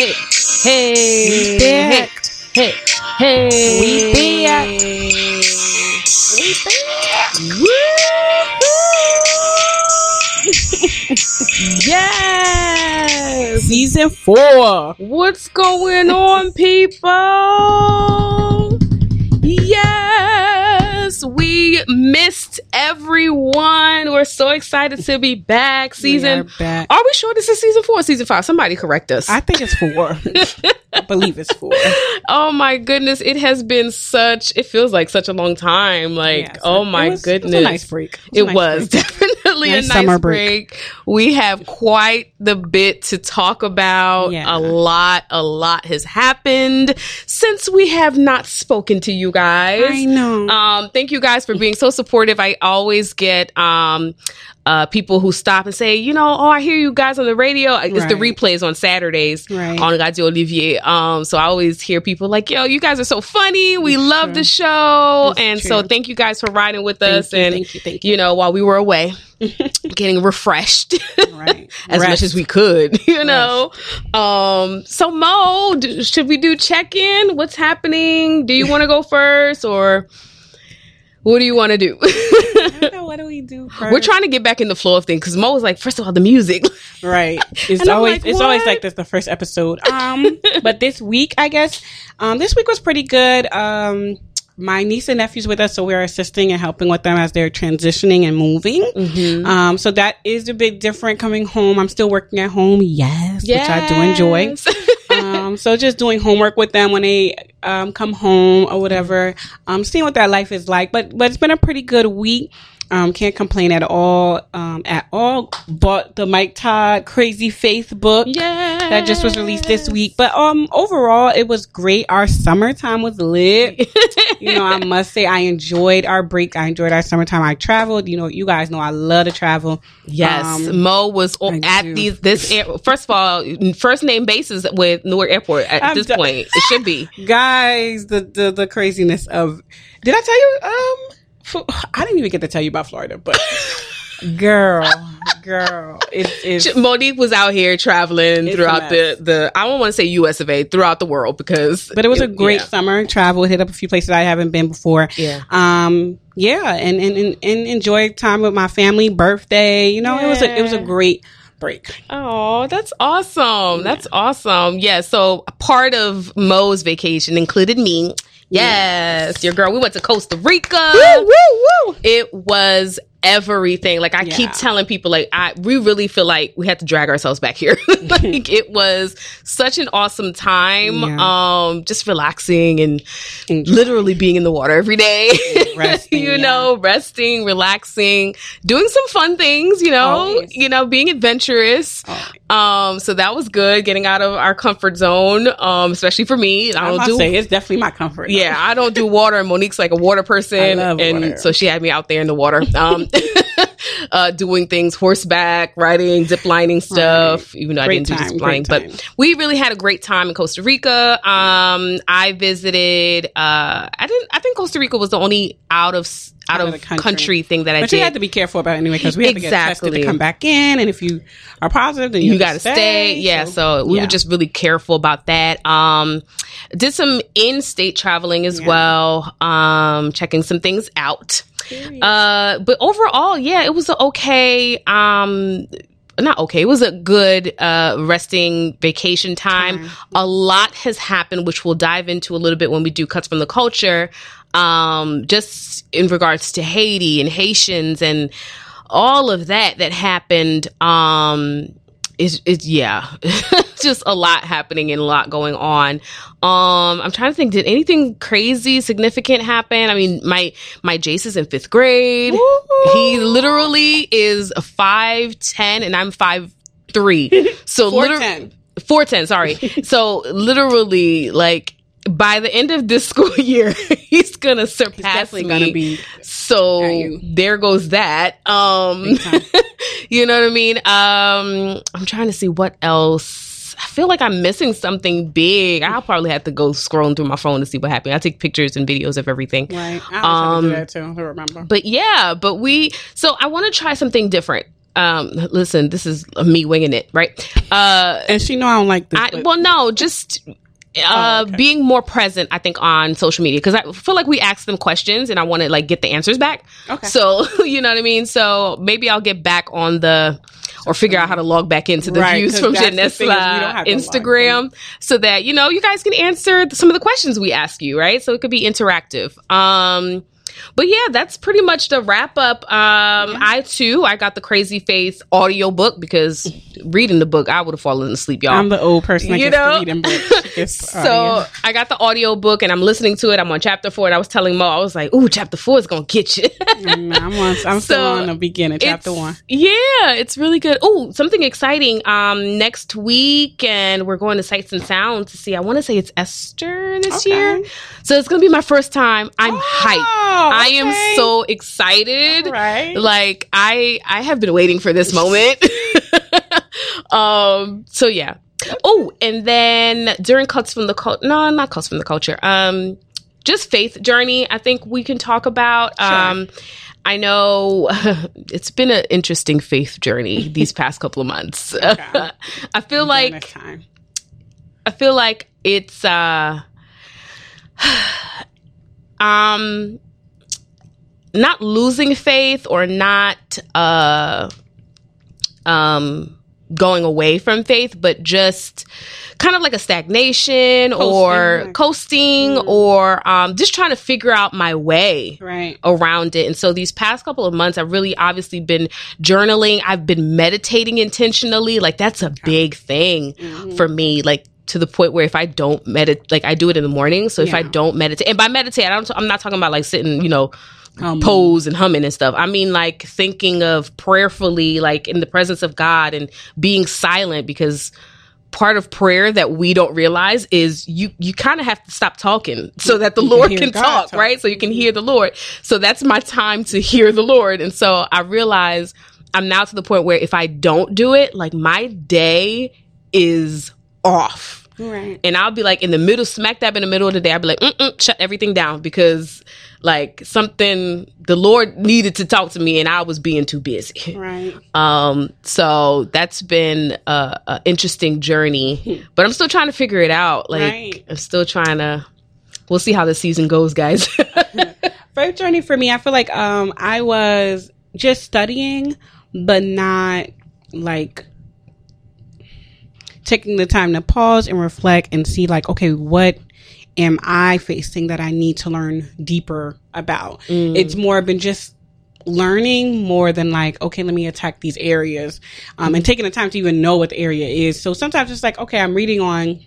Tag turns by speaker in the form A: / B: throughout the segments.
A: hey, hey, hey, hey, hey,
B: We back.
A: We back. Woo-hoo. yes.
B: Season four.
A: What's going on, people? Everyone. We're so excited to be back. Season.
B: We are back.
A: Are we sure this is season four or season five? Somebody correct us.
B: I think it's four. I believe it's four.
A: oh my goodness. It has been such, it feels like such a long time. Like,
B: Yes,
A: oh
B: it
A: my
B: was-
A: goodness.
B: It was a nice break.
A: It
B: a nice
A: was
B: break.
A: definitely
B: Nice
A: a nice
B: summer
A: break.
B: break.
A: We have quite the bit to talk about.
B: Yeah.
A: A lot, a lot has happened since we have not spoken to you guys.
B: I know.
A: Um, thank you guys for being so supportive. I always get um, uh, people who stop and say, you know, oh, I hear you guys on the radio. It's the replays on Saturdays
B: Right.
A: on Radio Olivier. Um, so I always hear people like, yo, you guys are so funny. We love
B: true.
A: the show.
B: It's
A: and so thank you guys for riding with
B: Thank
A: us.
B: you,
A: and,
B: thank you, thank
A: you know, while we were away, getting refreshed.
B: right.
A: as much as we could, you know. Um, so Mo, do, should we do check in? What's happening? Do you want to go first, or what do you want to do?
B: I don't know. What do we do? First?
A: We're trying to get back in the flow of things because Mo was like, first of all, the music.
B: Right. It's always
A: like,
B: it's always like this the first episode. Um but this week I guess um this week was pretty good. Um my niece and nephews with us, so we're assisting and helping with them as they're transitioning and moving.
A: Mm-hmm.
B: Um, so that is a bit different coming home. I'm still working at home, yes, which I do enjoy. Um, so just doing homework with them when they um, come home or whatever. Um, seeing what that life is like. But but it's been a pretty good week. Um, can't complain at all. Um, at all. Bought the Mike Todd Crazy Faith book
A: yeah,
B: that just was released this week. But um, overall, it was great. Our summertime was lit. you know, I must say I enjoyed our break. I enjoyed our summertime. I traveled. You know, you guys know I love to travel.
A: Yes,
B: Um,
A: Mo was o- at
B: do.
A: these this air, first of all first name basis with Newark Airport at
B: I'm
A: this
B: done.
A: point. It should be.
B: guys the, the the craziness of did i tell you um i didn't even get to tell you about florida but girl girl it, it's
A: Monique was out here traveling throughout the the I don't want to say US of A throughout the world because
B: but it was a great
A: yeah.
B: summer travel hit up a few places i haven't been before
A: Yeah.
B: um yeah and and and, and enjoyed time with my family birthday you know it was a it was a great break
A: Oh, that's awesome. That's awesome. Yeah. So part of Mo's vacation included me. Yes, your girl. We went to Costa Rica.
B: woo woo woo.
A: It was everything. Like I
B: Yeah.
A: keep telling people, like I we really feel like we had to drag ourselves back here. like it was such an awesome time.
B: Yeah.
A: Um, just relaxing and literally being in the water every day.
B: Resting,
A: you
B: yeah.
A: know, resting, relaxing, doing some fun things, you know,
B: Always.
A: you know, being adventurous.
B: Oh,
A: Um, so that was good, getting out of our comfort zone. Um, especially for me. I don't do
B: say it's definitely my comfort
A: yeah, I don't do water, and Monique's like a water person, and
B: water.
A: so she had me out there in the water, um, uh, doing things horseback, riding, zip lining stuff. Even though
B: Great
A: I didn't do
B: time,
A: zip lining, but we really had a great time in Costa Rica. Um, I visited. Uh, I didn't. I think Costa Rica was the only out of out, of country.
B: country.
A: thing that I did.
B: But
A: did.
B: you had to be careful about it anyway because we had to get tested
A: Exactly.
B: to come back in, and if you are positive, then you,
A: you
B: got
A: to stay. Yeah. So, we
B: yeah.
A: were just really careful about that. Um, did some in-state traveling as
B: Yeah.
A: well. Um, checking some things out. Uh, but overall, yeah, it was a okay. Um, not okay. It was a good uh, resting vacation time.
B: Time.
A: A lot has happened, which we'll dive into a little bit when we do cuts from the culture. Um, just in regards to Haiti and Haitians and all of that that happened. Um, is is yeah, just a lot happening and a lot going on. Um, I'm trying to think. Did anything crazy, significant happen? I mean, my my Jace is in fifth grade. He literally is a five ten, and I'm five three. So literally
B: ten.
A: four ten. Sorry. so literally, like by the end of this school year, he's gonna surpass
B: definitely
A: me.
B: gonna be
A: so there goes that. Um, you know what I mean? Um, I'm trying to see what else. I feel like I'm missing something big. I'll probably have to go scrolling through my phone to see what happened. I take pictures and videos of everything.
B: right. I
A: Um,
B: to do that too. To remember.
A: But yeah, but we, so I want to try something different. Um, listen, this is me winging it, right? Uh,
B: And she know I don't like this.
A: I, well, no, just uh,
B: Oh, okay.
A: being more present. I think on social media because I feel like we ask them questions and I want to like get the answers back.
B: Okay.
A: So you know what I mean. So maybe I'll get back on the or figure out how to log back into the
B: Right,
A: views from
B: that's the thing is we don't
A: Janessa Instagram so that you know you guys can answer some of the questions we ask you, right? So it could be interactive. Um. But yeah, that's pretty much the wrap up. Um, I too, I got the Crazy Faith audio book because reading the book, I would have fallen asleep, y'all
B: I'm the old person that
A: You
B: gets
A: know?
B: to read them books. She gets the
A: so. I got the audio book and I'm listening to it. I'm on chapter four, and I was telling Mo, I was like, "Ooh, chapter four is gonna get you."
B: I'm, on, I'm still
A: So,
B: on the beginning, chapter one.
A: Yeah, it's really good. Oh, something exciting. Um, next week, and we're going to Sights and Sounds to see. I want to say it's Esther this
B: Okay.
A: year, so it's gonna be my first time. I'm hyped.
B: Oh,
A: I am so excited.
B: All right.
A: Like I, I have been waiting for this moment. um. So yeah. Oh, and then during cuts from the cult No, not cuts from the culture. Um, just faith journey. I think we can talk about.
B: Sure.
A: Um, I know it's been an interesting faith journey these past couple of months.
B: Okay.
A: I feel like. I feel like it's uh um not losing faith or not uh um going away from faith but just kind of like a stagnation or
B: Coasting.
A: coasting
B: Mm.
A: or um just trying to figure out my way
B: right.
A: around it. And so these past couple of months, I've really obviously been journaling. I've been meditating intentionally. Like that's a big thing
B: Mhm.
A: for me. Like to the point where if I don't meditate, like I do it in the morning. So if I don't meditate, and by meditate, I don't, I'm not talking about like sitting, you know,
B: Um,
A: pose and humming and stuff. I mean like thinking of prayerfully, like in the presence of God and being silent because part of prayer that we don't realize is you you kind of have to stop talking so that the
B: You can
A: Lord
B: hear
A: can, talk,
B: talk.
A: right? So you can hear the Lord. So that's my time to hear the Lord. And so I realize I'm now to the point where if I don't do it, like my day is off.
B: Right.
A: And I'll be like in the middle, smack dab in the middle of the day. I'll be like, shut everything down because like something the Lord needed to talk to me and I was being too busy.
B: Right.
A: Um, so that's been a, a interesting journey, but I'm still trying to figure it out. Like
B: Right.
A: I'm still trying to. We'll see how the season goes, guys.
B: Faith journey for me, I feel like um I was just studying, but not like taking the time to pause and reflect and see like, okay, what am I facing that I need to learn deeper about? It's more been just learning more than like, okay, let me attack these areas. Um and taking the time to even know what the area is. So sometimes it's like, okay, I'm reading on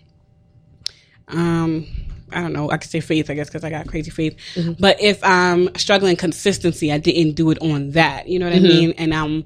B: um I don't know. I could say faith, I guess, because I got crazy faith. But if I'm struggling consistency, I didn't do it on that. You know what I mean? And mm,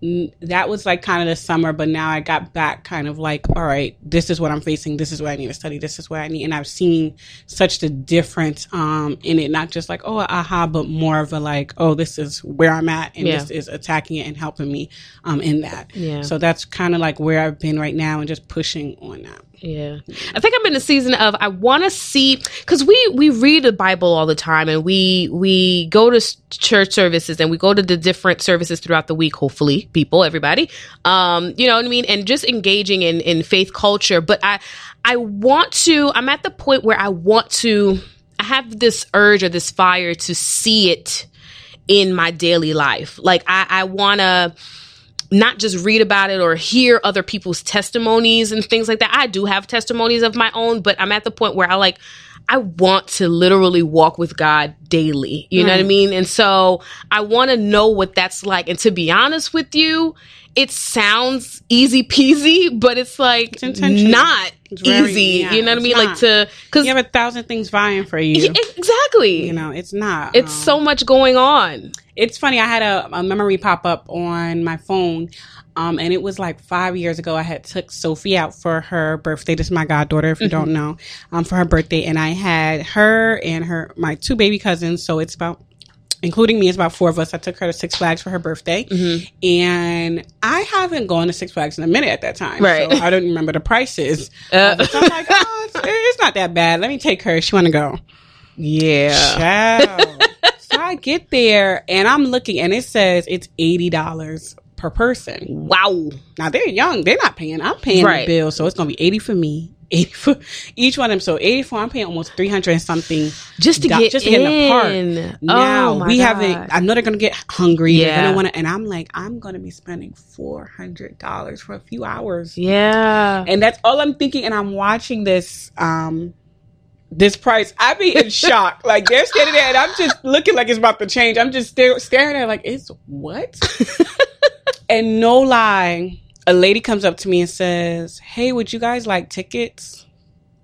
B: that was like kind of the summer. But now I got back, kind of like, all right, this is what I'm facing. This is what I need to study. This is what I need. And I've seen such the difference um in it, not just like oh aha, but more of a like oh this is where I'm at, and
A: Yeah.
B: this is attacking it and helping me um in that.
A: Yeah.
B: So that's kind of like where I've been right now, and just pushing on that.
A: Yeah. I think I'm in a season of I want to see cuz we we read the Bible all the time and we we go to church services and we go to the different services throughout the week hopefully people everybody. Um you know what I mean? And just engaging in in faith culture. But I I want to I'm at the point where I want to I have this urge or this fire to see it in my daily life. Like I I want to not just read about it or hear other people's testimonies and things like that. I do have testimonies of my own, but I'm at the point where I like I want to literally walk with God daily. You know what I mean? And so I want to know what that's like. And to be honest with you, it sounds easy peasy, but it's like
B: It's
A: not
B: It's very-
A: easy.
B: yeah,
A: you know what I mean? Like to cuz
B: You have a thousand things vying for you.
A: exactly.
B: You know, it's not.
A: it's
B: um,
A: so much going on.
B: it's funny. I had a, a memory pop up on my phone, um, and it was like five years ago. I had took Sophie out for her birthday. This is my goddaughter, if you don't know, um, for her birthday, and I had her and her my two baby cousins. So it's about. Including me, it's about four of us. I took her to Six Flags for her birthday, and I haven't gone to Six Flags in a minute at that time.
A: Right.
B: So I don't remember the prices.
A: Uh.
B: So I'm like, oh, it's, it's not that bad. Let me take her. She want to go.
A: Yeah.
B: So I get there and I'm looking and it says it's eighty dollars per person.
A: Wow.
B: Now they're young; they're not paying. I'm paying
A: Right.
B: the bill, so it's gonna be eighty for me, eighty for each one of them. So 84, I'm paying almost three hundred and something
A: Just to
B: do-
A: get
B: just to get in the park. Now
A: oh,
B: we
A: God.
B: haven't. I know they're gonna get hungry. They're gonna want to, and I'm like, I'm gonna be spending four hundred dollars for a few hours,
A: Yeah.
B: and that's all I'm thinking. And I'm watching this, um, this price. I be in shock. Like they're standing there, and I'm just looking like it's about to change. I'm just stare, staring at, it like it's what? and no lie, a lady comes up to me and says, "Hey, would you guys like tickets?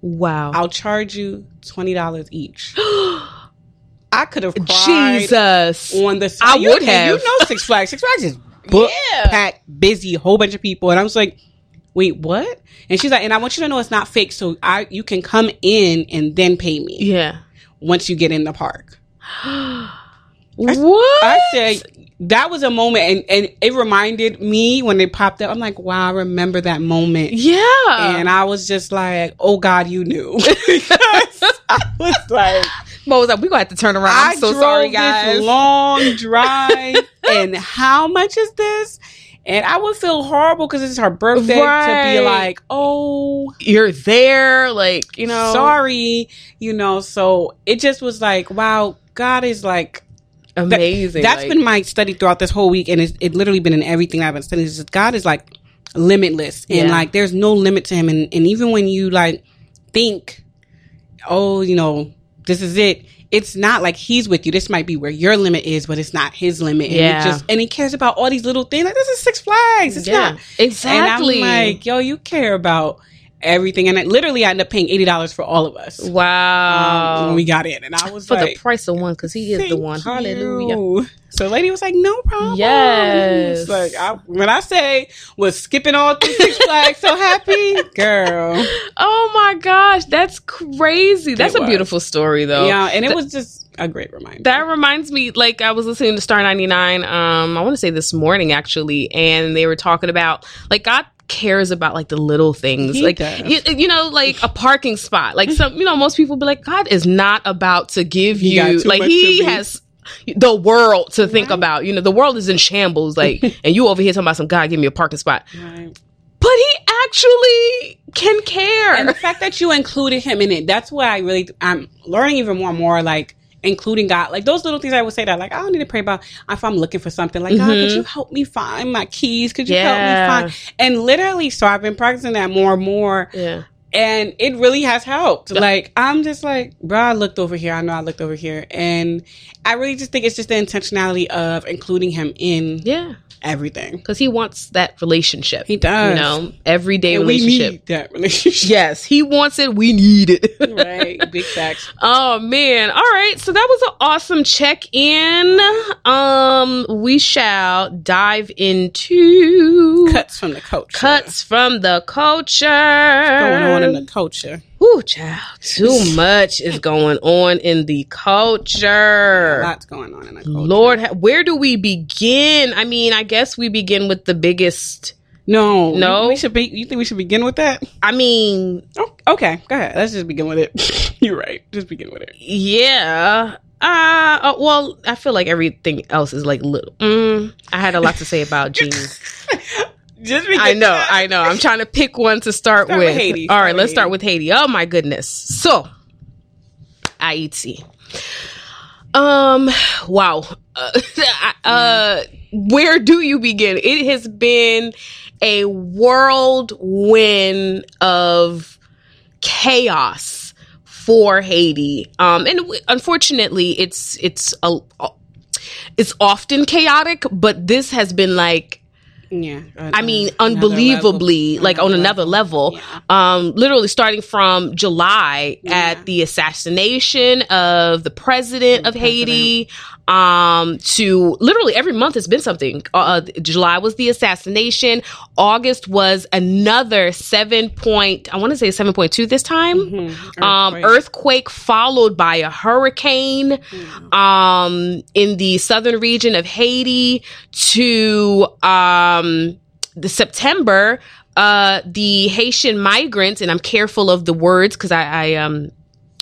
A: Wow.
B: I'll charge you twenty dollars each." I could have cried
A: Jesus.
B: on the
A: I
B: you-
A: would have.
B: You know Six Flags. Six Flags is book
A: Yeah.
B: packed, busy, whole bunch of people. And I was like, wait, what? And she's like, and I want you to know it's not fake. So I you can come in and then pay me
A: Yeah.
B: once you get in the park.
A: What?
B: I said that was a moment and, and it reminded me when they popped up. I'm like, wow, I remember that moment.
A: yeah.
B: And I was just like, oh God, you knew. I was like,
A: Mo was like, we gonna have to turn around. I'm
B: I
A: so
B: drove
A: sorry,
B: this
A: guys.
B: long drive, and how much is this? And I would feel horrible because it's her birthday to be like, oh,
A: You're there, like you know.
B: sorry, you know. So it just was like, wow, God is like. That-
A: Amazing.
B: That's
A: like-
B: been my study throughout this whole week, and it's it literally been in everything I've been studying. Just God is like limitless, and
A: Yeah.
B: like there's no limit to Him, and and even when you like think, oh, you know, this is it. It's not like he's with you. This might be where your limit is, but it's not his limit. And
A: Yeah.
B: just and he cares about all these little things. Like this is Six Flags. It's
A: yeah.
B: not.
A: Exactly.
B: And I'm like, yo, you care about everything. And I, literally, I ended up paying eighty dollars for all of us
A: wow.
B: um, when we got in, and I was
A: For
B: like,
A: the price of one, because he is the one. Hallelujah.
B: you. So, lady was like, "No problem."
A: Yes.
B: Like I, when I say was skipping all through Six Flags, so happy, girl.
A: Oh my gosh, that's crazy. That's
B: It
A: a
B: was.
A: beautiful story, though.
B: yeah, and it was just a great reminder.
A: That reminds me, like I was listening to Star 99, um, I want to say this morning actually, and they were talking about like God cares about like the little things.
B: He
A: like you, you know, like a parking spot. Like some you know, most people be like, God is not about to give
B: He
A: you like he has the world to think
B: Right.
A: about. You know, the world is in shambles, like and you over here talking about some God give me a parking spot.
B: Right.
A: But he actually can care.
B: and the fact that you included him in it, that's why I really I'm learning even more and more like including God. Like those little things I would say that like I don't need to pray about if I'm looking for something. Like God, could
A: Mhm.
B: you help me find my keys? Could you
A: Yeah.
B: help me find? And literally, so I've been practicing that more and more.
A: yeah.
B: And it really has helped. Like I'm just like, bro, I looked over here. I know I looked over here, and I really just think it's just the intentionality of including him in
A: Yeah.
B: everything.
A: Because he wants that relationship.
B: He does.
A: You know, everyday
B: And we
A: relationship.
B: need that relationship.
A: Yes, he wants it. We need it.
B: right, big facts.
A: Oh man. All right. So that was an awesome check-in. Um we shall dive into
B: Cuts from the culture.
A: cuts from the culture.
B: going on in the culture.
A: Ooh, child. Too much is going on in the culture.
B: Lots going on in the culture.
A: Lord, where do we begin? I mean, I guess we begin with the biggest.
B: no,
A: No?
B: We should be. You think we should begin with that?
A: I mean,
B: Oh, okay, go ahead. Let's just begin with it. You're right. Just begin with it.
A: yeah. Uh, uh, well, I feel like everything else is like little. Mm, I had a lot to say about jeans.
B: Just begin.
A: I know, I know. I'm trying to pick one to start,
B: Start
A: with.
B: with Haiti.
A: All
B: Start
A: right,
B: with
A: let's start with Haiti. Oh my goodness. So, Haiti. Um. Wow. Uh, uh, where do you begin? It has been a whirlwind of chaos for Haiti. Um, and w- unfortunately, it's it's a it's often chaotic, but this has been like
B: Yeah.
A: I mean, unbelievably, like on another level.
B: Yeah.
A: Um, literally starting from July
B: Yeah.
A: at the assassination of the president
B: The
A: of Haiti. Um, to literally every month has been something. Uh, July was the assassination. August was another seven point. I want to say seven point two this time.
B: Mhm.
A: Um,
B: Earthquake.
A: earthquake followed by a hurricane um, in the southern region of Haiti to um, the September. Uh, the Haitian migrants, and I'm careful of the words because I, I um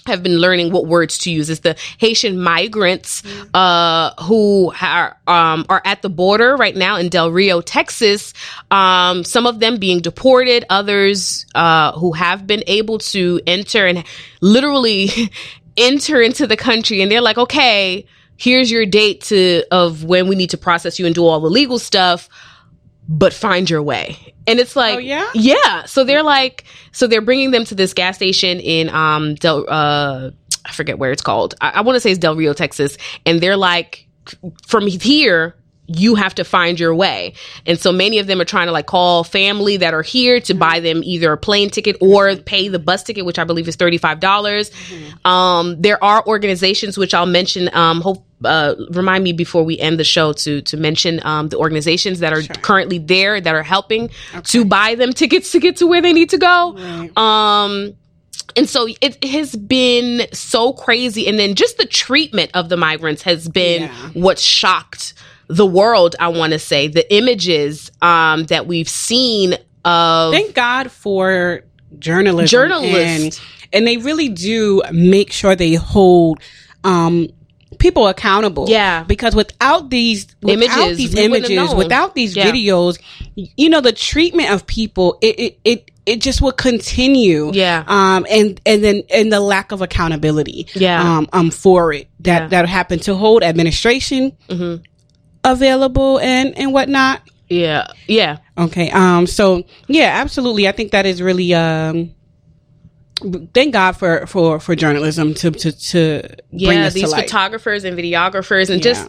A: have been learning what words to use. It's the Haitian migrants uh, who are um, are at the border right now in Del Rio, Texas. Um, some of them being deported, others uh, who have been able to enter and literally enter into the country, and they're like, okay, here's your date to of when we need to process you and do all the legal stuff but find your way. And it's like,
B: Oh, yeah?
A: yeah. So they're like, so they're bringing them to this gas station in um Del, uh, I forget where it's called. I, I want to say it's Del Rio, Texas, and they're like, from here. You have to find your way. And so many of them are trying to like call family that are here to buy them either a plane ticket or pay the bus ticket, which I believe is $35. dollars Um, there are organizations which I'll mention, um, hope, uh, remind me before we end the show to to mention um, the organizations that are currently there that are helping to buy them tickets to get to where they need to go.
B: Right.
A: Um, and so it has been so crazy, and then just the treatment of the migrants has been
B: Yeah.
A: what shocked the world. I want to say the images um, that we've seen of
B: Thank God for journalism.
A: Journalists.
B: And, and they really do make sure they hold um, people accountable.
A: Yeah.
B: Because without these
A: images, without
B: these
A: we wouldn't have
B: images, without these
A: Yeah.
B: videos, you know, the treatment of people, it it, it it just will continue.
A: Yeah.
B: Um and and then and the lack of accountability.
A: Yeah.
B: Um um for it. That
A: Yeah. Mm-hmm.
B: that happened to hold administration available and and whatnot.
A: yeah, yeah.
B: Okay. Um. So yeah, absolutely. I think that is really um. Thank God for for for journalism to to to bring
A: yeah, these
B: to
A: photographers and videographers and
B: Yeah.
A: just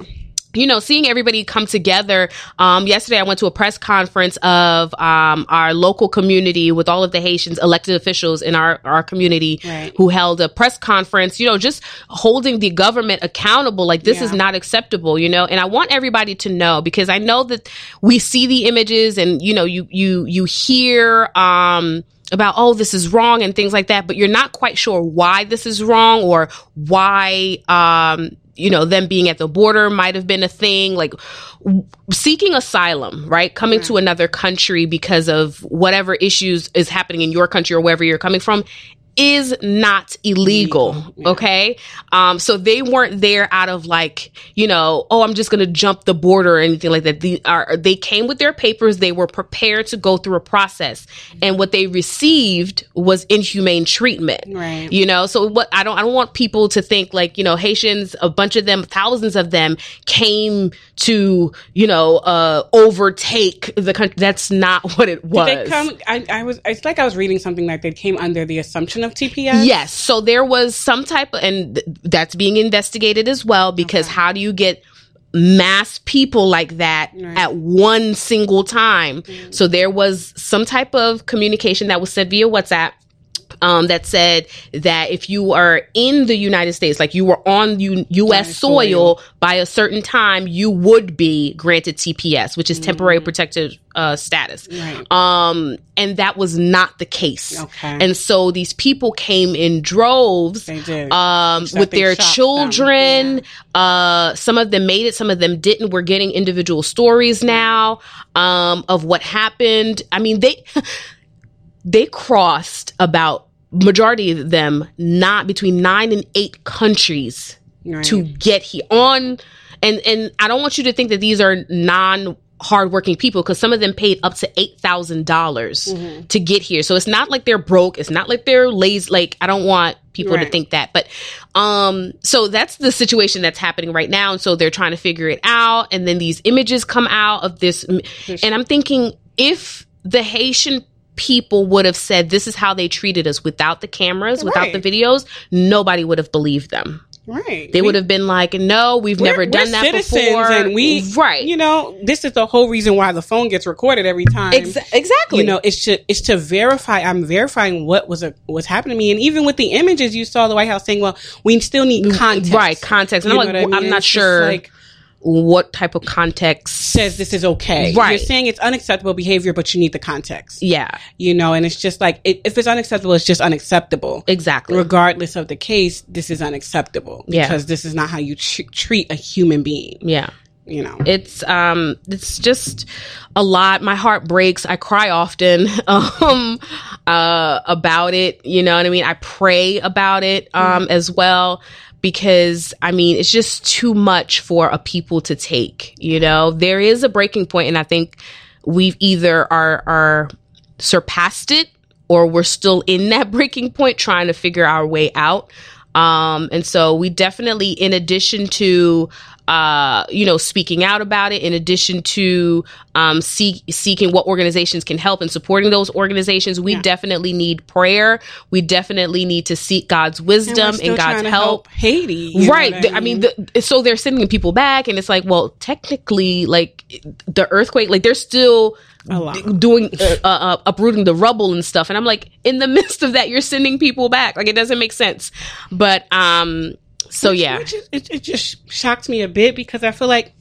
A: you know seeing everybody come together. Um, yesterday i went to a press conference of um, our local community with all of the haitians elected officials in our, our community
B: Right.
A: who held a press conference you know just holding the government accountable. Like this is not acceptable you know? And i want everybody to know because i know that we see the images and you know you you you hear um about oh this is wrong and things like that but you're not quite sure why this is wrong or why um you know them being at the border might have been a thing. Like w- seeking asylum right? Coming to another country because of whatever issues is happening in your country or wherever you're coming from is not illegal, okay um so they weren't there out of like you know oh i'm just gonna jump the border or anything like that the are they came with their papers they were prepared to go through a process and what they received was inhumane treatment
B: Right.
A: you know so what i don't i don't want people to think like you know haitians a bunch of them thousands of them came to you know uh overtake the country that's not what it was
B: They come. I, I was. It's like I was reading something like they came under the assumption of TPS.
A: Yes. So there was some type of, and th- that's being investigated as well because how do you get mass people like that at one single time? Mm-hmm. So there was some type of communication that was said via WhatsApp. Um, that said that if you are in the United States, like you were on U- U.S. soil by a certain time, you would be granted TPS, which is temporary protected uh, status.
B: Right.
A: Um, and that was not the case.
B: Okay.
A: And so these people came in droves um, with their children. Uh, some of them made it, some of them didn't. We're getting individual stories now um, of what happened. I mean, they they crossed about majority of them not between nine and eight countries
B: Right.
A: to get here on and and I don't want you to think that these are non hardworking people because some of them paid up to eight thousand dollars
B: Mm-hmm.
A: to get here. So it's not like they're broke. It's not like they're lazy. Like I don't want people to think that. But um, so that's the situation that's happening right now. And so they're trying to figure it out. And then these images come out of this, and I'm thinking if the Haitian people would have said this is how they treated us without the cameras, without the videos, nobody would have believed them.
B: right.
A: They
B: We-
A: would have been like, "No, we've never done that
B: citizens
A: before."
B: and we
A: right?
B: You know, this is the whole reason why the phone gets recorded every time.
A: Exa- exactly.
B: You know, it's to it's to verify. I'm verifying what was a, was happening to me, and even with the images, you saw the White House saying, "Well, we still need context."
A: Mm, right context. And
B: You
A: I'm like,
B: I
A: I'm
B: mean?
A: not
B: It's
A: sure
B: Like
A: what type of context
B: says this is okay.
A: Right.
B: You're saying it's unacceptable behavior, but you need the context.
A: Yeah,
B: You know, and it's just like it, if it's unacceptable, it's just unacceptable.
A: exactly.
B: Regardless of the case, this is unacceptable
A: Yeah.
B: because this is not how you tr- treat a human being.
A: yeah,
B: you know.
A: it's um it's just a lot my heart breaks i cry often um uh about it you know what i mean i pray about it um as well because i mean it's just too much for a people to take you know? There is a breaking point and i think we've either are are surpassed it or we're still in that breaking point trying to figure our way out. Um, and so we definitely, in addition to, uh, you know, speaking out about it, in addition to um, seek, seeking what organizations can help and supporting those organizations, we
B: Yeah.
A: definitely need prayer. We definitely need to seek God's wisdom
B: still
A: and God's
B: to
A: help.
B: Haiti,
A: right.
B: what
A: The- I mean, the, so they're sending people back, and it's like, well, technically, like the earthquake, like they're still
B: A lot.
A: doing uh, uh, uh, uprooting the rubble and stuff. And I'm like, in the midst of that, you're sending people back. Like it doesn't make sense. But um, so
B: Which-
A: yeah,
B: which is- it, it just shocked me a bit because I feel like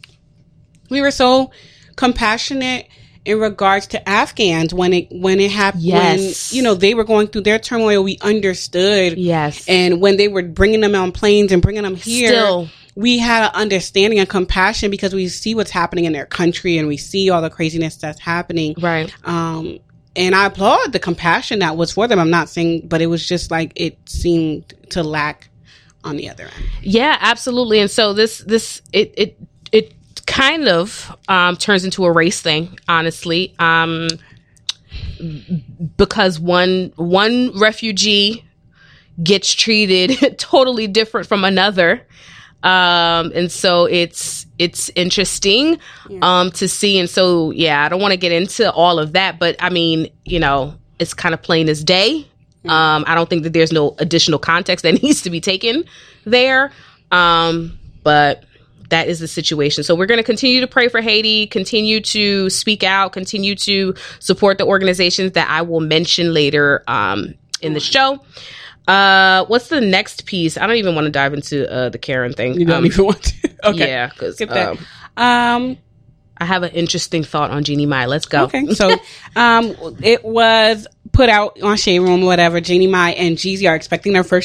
B: we were so compassionate in regards to Afghans when it when it happened.
A: Yes.
B: When, you know they were going through their turmoil, we understood.
A: yes,
B: And when they were bringing them on planes and bringing them here,
A: Still.
B: we had an understanding and compassion because we see what's happening in their country and we see all the craziness that's happening.
A: right.
B: Um, and I applaud the compassion that was for them. I'm not saying, but it was just like it seemed to lack on the other end.
A: Yeah, absolutely. And so this this it it it kind of um, turns into a race thing, honestly, um, because one one refugee gets treated totally different from another. Um, and so it's it's interesting um, to see. And so yeah, I don't want to get into all of that, but I mean, you know, it's kind of plain as day. Um, I don't think that there's no additional context that needs to be taken there. Um, but that is the situation. So we're going to continue to pray for Haiti, continue to speak out, continue to support the organizations that I will mention later um, in the show. Uh, what's the next piece? I don't even want to dive into uh, the Karen thing.
B: You don't
A: Um,
B: even want to. Okay.
A: Yeah, because
B: Skip that.
A: um,
B: Um,
A: I have an interesting thought on Jeannie Mai. Let's go.
B: okay. So, um, it was put out on Shade Room, whatever. Jeannie Mai and Jeezy are expecting their first